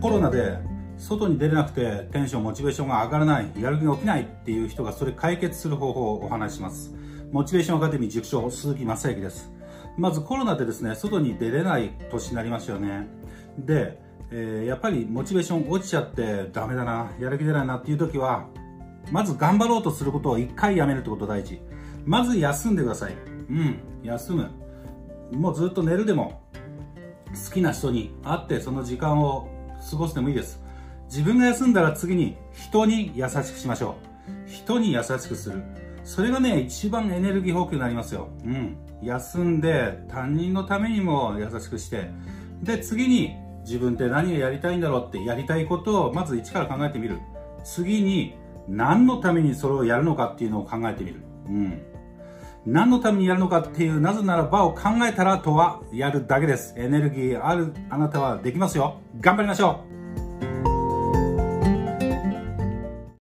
コロナで外に出れなくてテンション、モチベーションが上がらない、やる気が起きないっていう人がそれ解決する方法をお話します。モチベーションアカデミー塾長、鈴木正幸です。まずコロナでですね、外に出れない年になりましたよね。で、えー、やっぱりモチベーション落ちちゃってダメだな、やる気出ないなっていう時は、まず頑張ろうとすることを一回やめるってこと大事。まず休んでください。うん、休む。もうずっと寝るでも、好きな人に会ってその時間を過ごしてもいいです。自分が休んだら次に人に優しくしましょう。人に優しくする。それがね、一番エネルギー補給になりますよ。うん。休んで、他人のためにも優しくして、で、次に自分って何をやりたいんだろうってやりたいことをまず一から考えてみる。次に何のためにそれをやるのかっていうのを考えてみる。うん。何のためにやるのかっていう、なぜならばを考えたらとはやるだけです。エネルギーあるあなたはできますよ。頑張りましょう